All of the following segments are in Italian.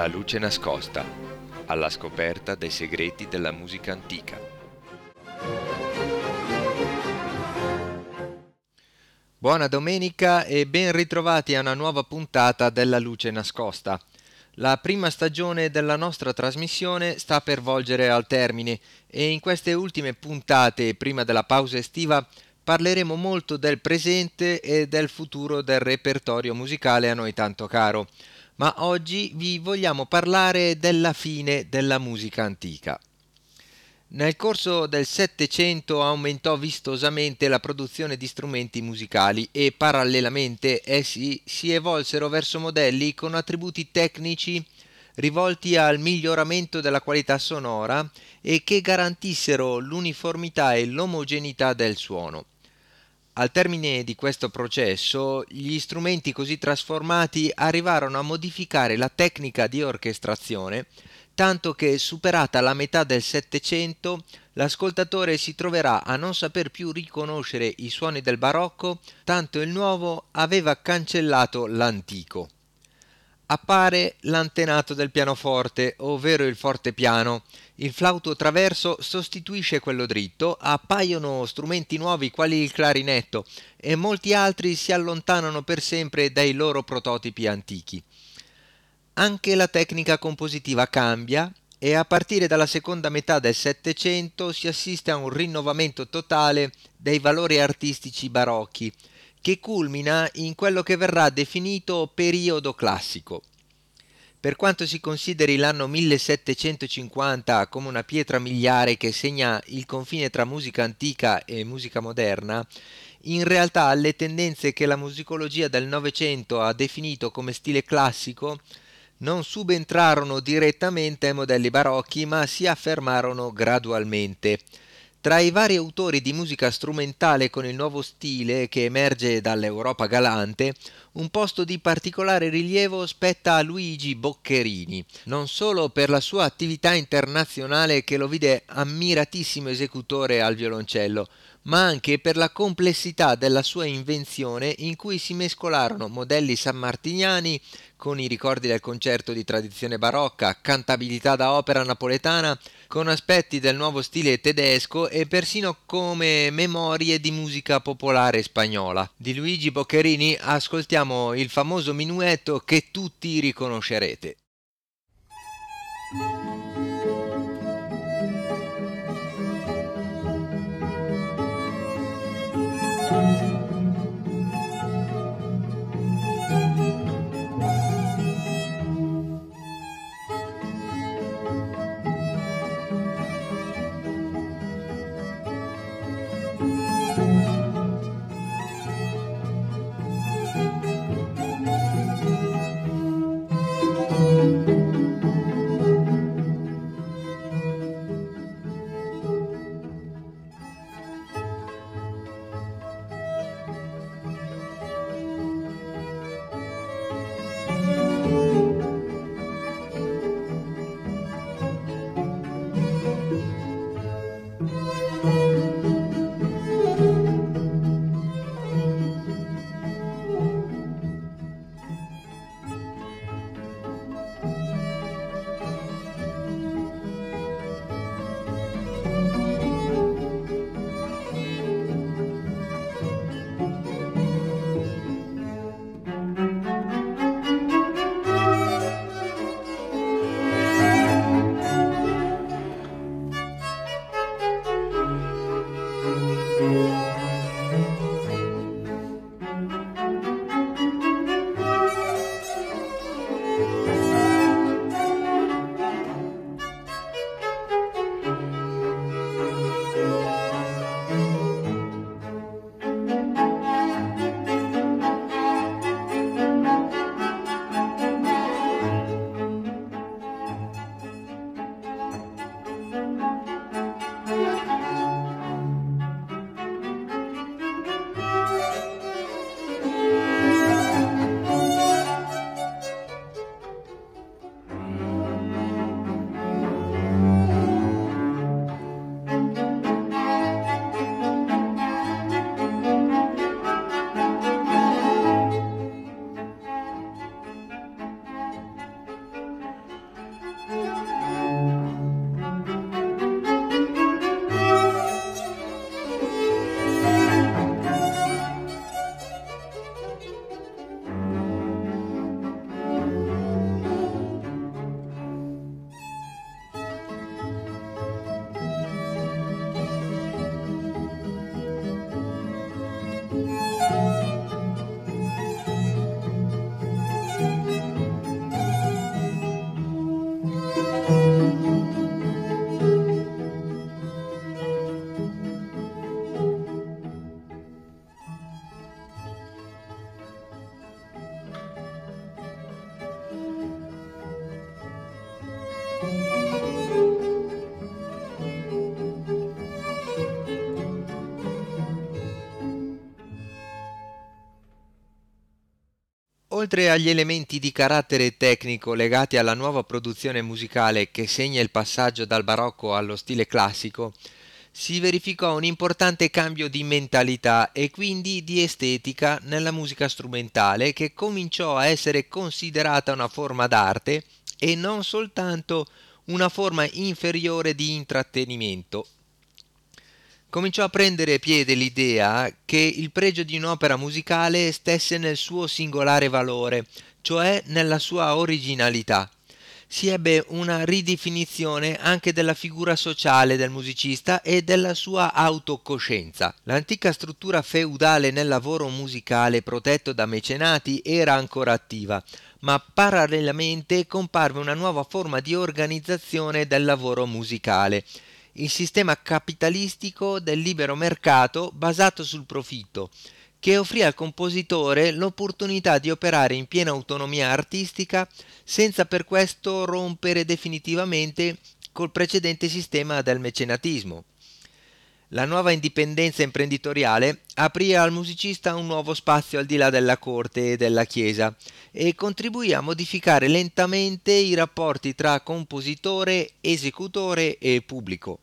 La luce nascosta, alla scoperta dei segreti della musica antica. Buona domenica e ben ritrovati a una nuova puntata della luce nascosta. La prima stagione della nostra trasmissione sta per volgere al termine e in queste ultime puntate, prima della pausa estiva, parleremo molto del presente e del futuro del repertorio musicale a noi tanto caro ma oggi vi vogliamo parlare della fine della musica antica. Nel corso del Settecento aumentò vistosamente la produzione di strumenti musicali e parallelamente essi si evolsero verso modelli con attributi tecnici rivolti al miglioramento della qualità sonora e che garantissero l'uniformità e l'omogeneità del suono. Al termine di questo processo, gli strumenti così trasformati arrivarono a modificare la tecnica di orchestrazione, tanto che superata la metà del Settecento, l'ascoltatore si troverà a non saper più riconoscere i suoni del barocco, tanto il nuovo aveva cancellato l'antico appare l'antenato del pianoforte, ovvero il fortepiano. Il flauto traverso sostituisce quello dritto, appaiono strumenti nuovi quali il clarinetto e molti altri si allontanano per sempre dai loro prototipi antichi. Anche la tecnica compositiva cambia e a partire dalla seconda metà del Settecento si assiste a un rinnovamento totale dei valori artistici barocchi, che culmina in quello che verrà definito periodo classico. Per quanto si consideri l'anno 1750 come una pietra miliare che segna il confine tra musica antica e musica moderna, in realtà le tendenze che la musicologia del Novecento ha definito come stile classico non subentrarono direttamente ai modelli barocchi, ma si affermarono gradualmente. Tra i vari autori di musica strumentale con il nuovo stile che emerge dall'Europa galante, un posto di particolare rilievo spetta a Luigi Boccherini, non solo per la sua attività internazionale che lo vide ammiratissimo esecutore al violoncello, ma anche per la complessità della sua invenzione in cui si mescolarono modelli sammartiniani con i ricordi del concerto di tradizione barocca, cantabilità da opera napoletana, con aspetti del nuovo stile tedesco e persino come memorie di musica popolare spagnola. Di Luigi Boccherini ascoltiamo il famoso minuetto che tutti riconoscerete. Oltre agli elementi di carattere tecnico legati alla nuova produzione musicale che segna il passaggio dal barocco allo stile classico, si verificò un importante cambio di mentalità e quindi di estetica nella musica strumentale che cominciò a essere considerata una forma d'arte e non soltanto una forma inferiore di intrattenimento. Cominciò a prendere piede l'idea che il pregio di un'opera musicale stesse nel suo singolare valore, cioè nella sua originalità si ebbe una ridefinizione anche della figura sociale del musicista e della sua autocoscienza. L'antica struttura feudale nel lavoro musicale protetto da mecenati era ancora attiva, ma parallelamente comparve una nuova forma di organizzazione del lavoro musicale il sistema capitalistico del libero mercato basato sul profitto, che offrì al compositore l'opportunità di operare in piena autonomia artistica senza per questo rompere definitivamente col precedente sistema del mecenatismo. La nuova indipendenza imprenditoriale aprì al musicista un nuovo spazio al di là della corte e della chiesa e contribuì a modificare lentamente i rapporti tra compositore, esecutore e pubblico.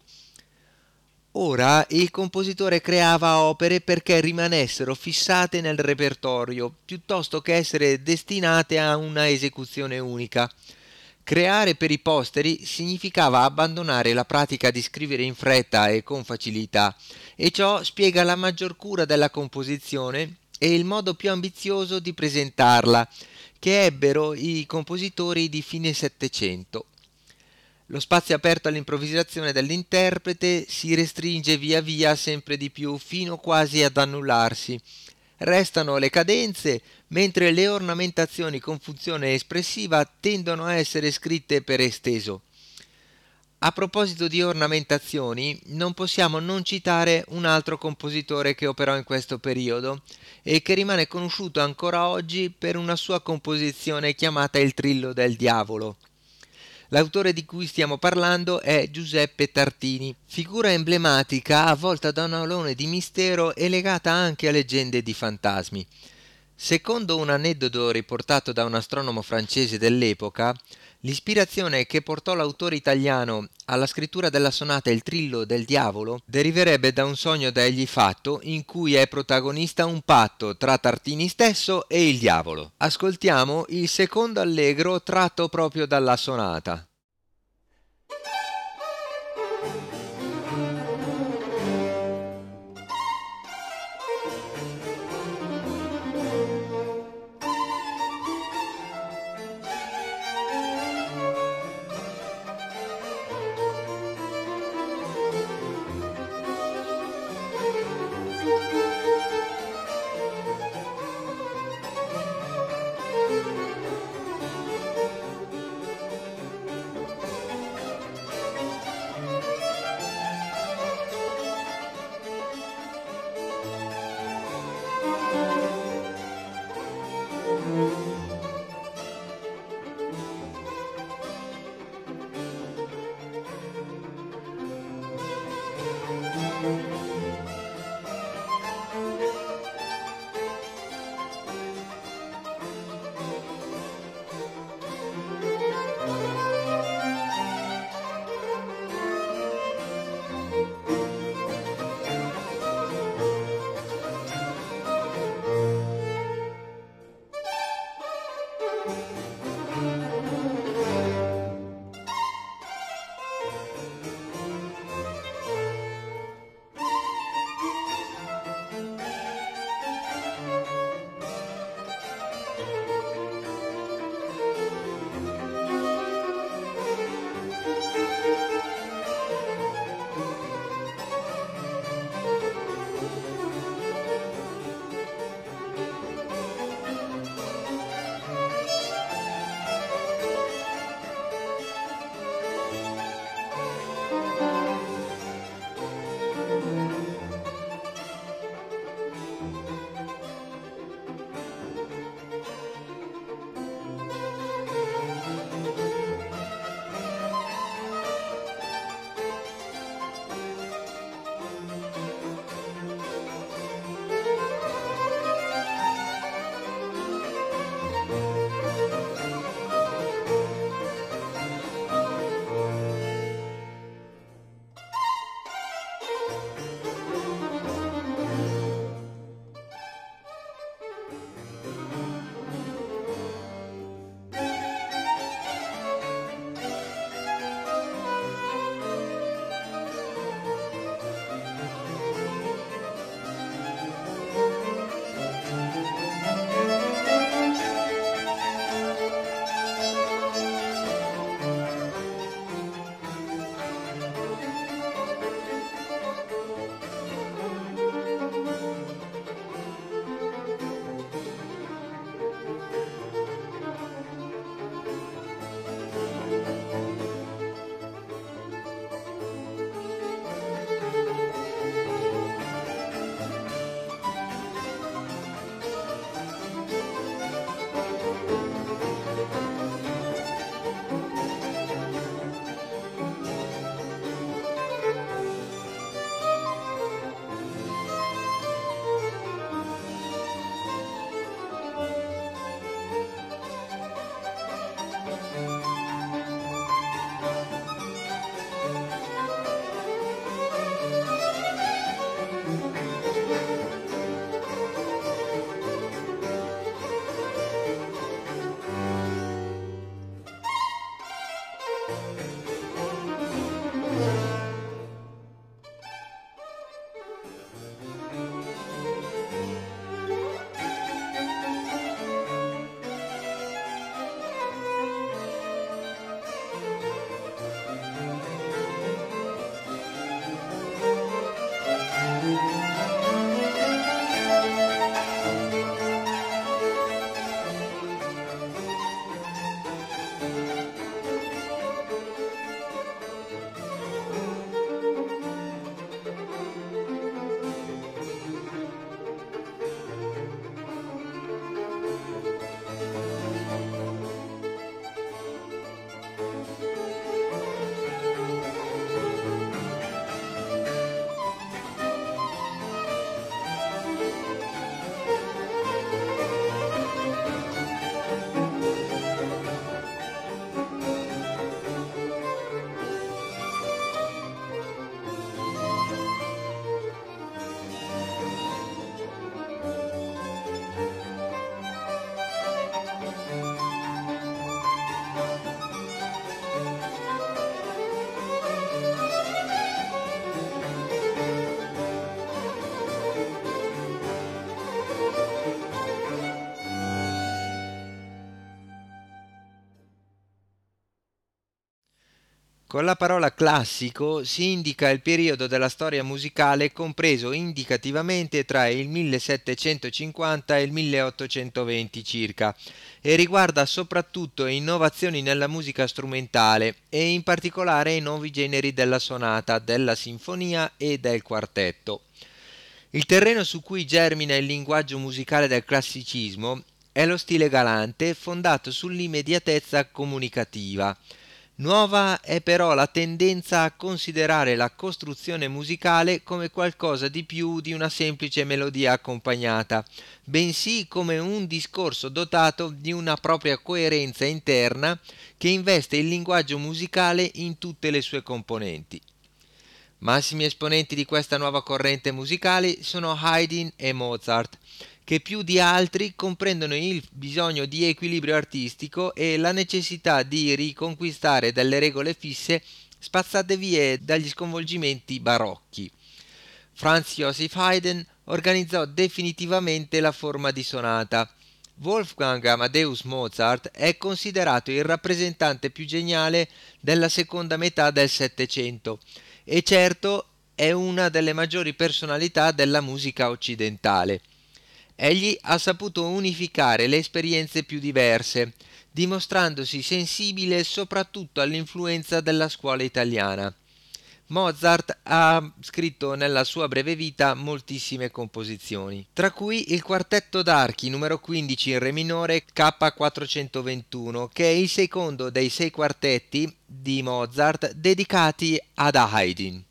Ora il compositore creava opere perché rimanessero fissate nel repertorio, piuttosto che essere destinate a una esecuzione unica. Creare per i posteri significava abbandonare la pratica di scrivere in fretta e con facilità, e ciò spiega la maggior cura della composizione e il modo più ambizioso di presentarla, che ebbero i compositori di fine Settecento. Lo spazio aperto all'improvvisazione dell'interprete si restringe via via sempre di più fino quasi ad annullarsi. Restano le cadenze, mentre le ornamentazioni con funzione espressiva tendono a essere scritte per esteso. A proposito di ornamentazioni, non possiamo non citare un altro compositore che operò in questo periodo e che rimane conosciuto ancora oggi per una sua composizione chiamata Il Trillo del Diavolo. L'autore di cui stiamo parlando è Giuseppe Tartini, figura emblematica avvolta da un alone di mistero e legata anche a leggende di fantasmi. Secondo un aneddoto riportato da un astronomo francese dell'epoca, L'ispirazione che portò l'autore italiano alla scrittura della sonata Il Trillo del Diavolo deriverebbe da un sogno da egli fatto in cui è protagonista un patto tra Tartini stesso e il diavolo. Ascoltiamo il secondo allegro tratto proprio dalla sonata. Con la parola classico si indica il periodo della storia musicale compreso indicativamente tra il 1750 e il 1820 circa e riguarda soprattutto innovazioni nella musica strumentale e in particolare i nuovi generi della sonata, della sinfonia e del quartetto. Il terreno su cui germina il linguaggio musicale del classicismo è lo stile galante fondato sull'immediatezza comunicativa Nuova è però la tendenza a considerare la costruzione musicale come qualcosa di più di una semplice melodia accompagnata, bensì come un discorso dotato di una propria coerenza interna che investe il linguaggio musicale in tutte le sue componenti. Massimi esponenti di questa nuova corrente musicale sono Haydn e Mozart, che più di altri comprendono il bisogno di equilibrio artistico e la necessità di riconquistare delle regole fisse spazzate via dagli sconvolgimenti barocchi. Franz Joseph Haydn organizzò definitivamente la forma di sonata. Wolfgang Amadeus Mozart è considerato il rappresentante più geniale della seconda metà del Settecento e certo è una delle maggiori personalità della musica occidentale. Egli ha saputo unificare le esperienze più diverse, dimostrandosi sensibile soprattutto all'influenza della scuola italiana. Mozart ha scritto nella sua breve vita moltissime composizioni, tra cui il quartetto d'archi numero 15 in re minore K421, che è il secondo dei sei quartetti di Mozart dedicati ad Haydn.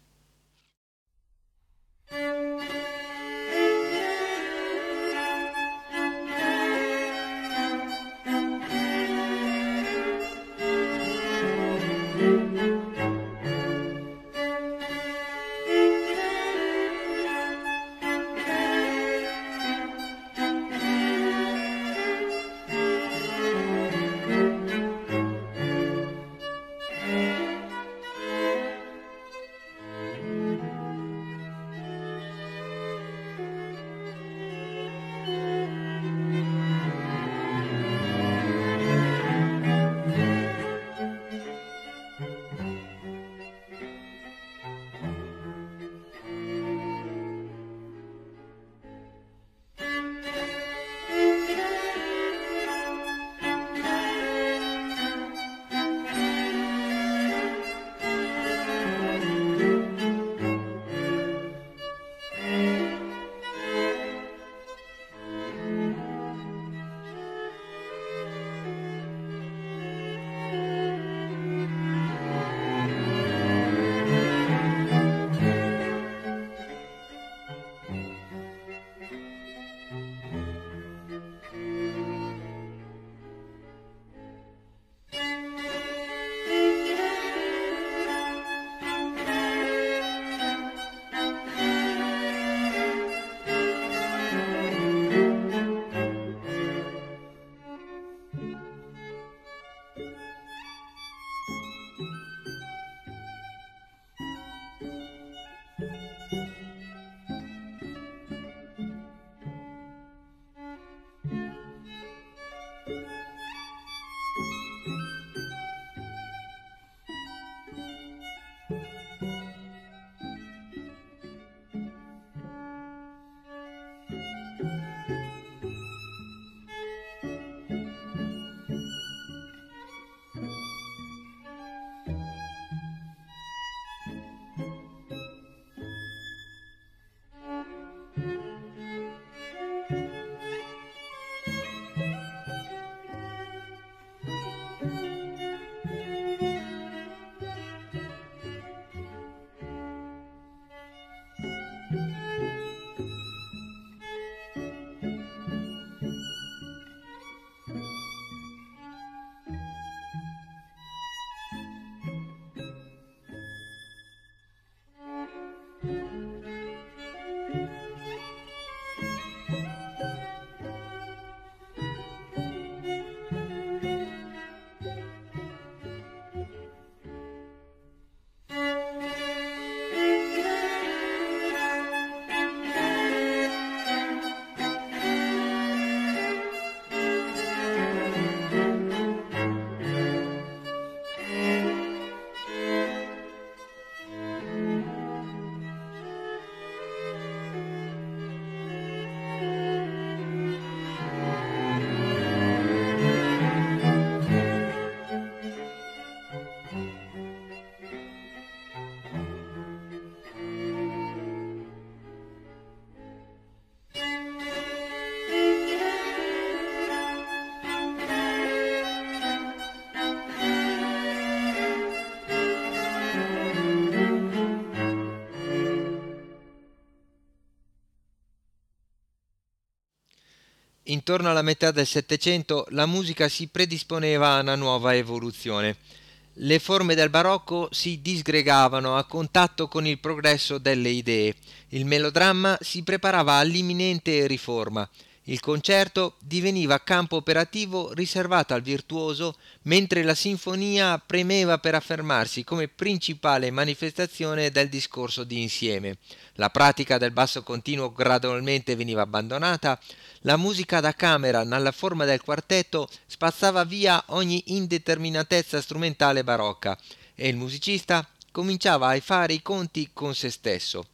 Intorno alla metà del Settecento la musica si predisponeva a una nuova evoluzione. Le forme del barocco si disgregavano a contatto con il progresso delle idee. Il melodramma si preparava all'imminente riforma. Il concerto diveniva campo operativo riservato al virtuoso, mentre la sinfonia premeva per affermarsi come principale manifestazione del discorso di insieme. La pratica del basso continuo gradualmente veniva abbandonata, la musica da camera nella forma del quartetto spazzava via ogni indeterminatezza strumentale barocca e il musicista cominciava a fare i conti con se stesso.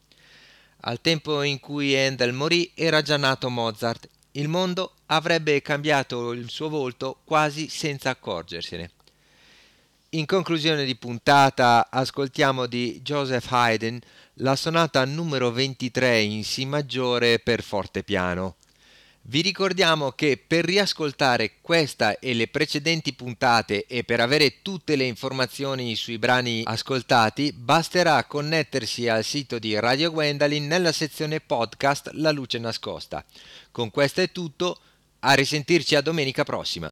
Al tempo in cui Handel morì era già nato Mozart il mondo avrebbe cambiato il suo volto quasi senza accorgersene. In conclusione di puntata ascoltiamo di Joseph Haydn la sonata numero 23 in Si maggiore per fortepiano. Vi ricordiamo che per riascoltare questa e le precedenti puntate e per avere tutte le informazioni sui brani ascoltati basterà connettersi al sito di Radio Gwendalin nella sezione podcast La luce nascosta. Con questo è tutto, a risentirci a domenica prossima.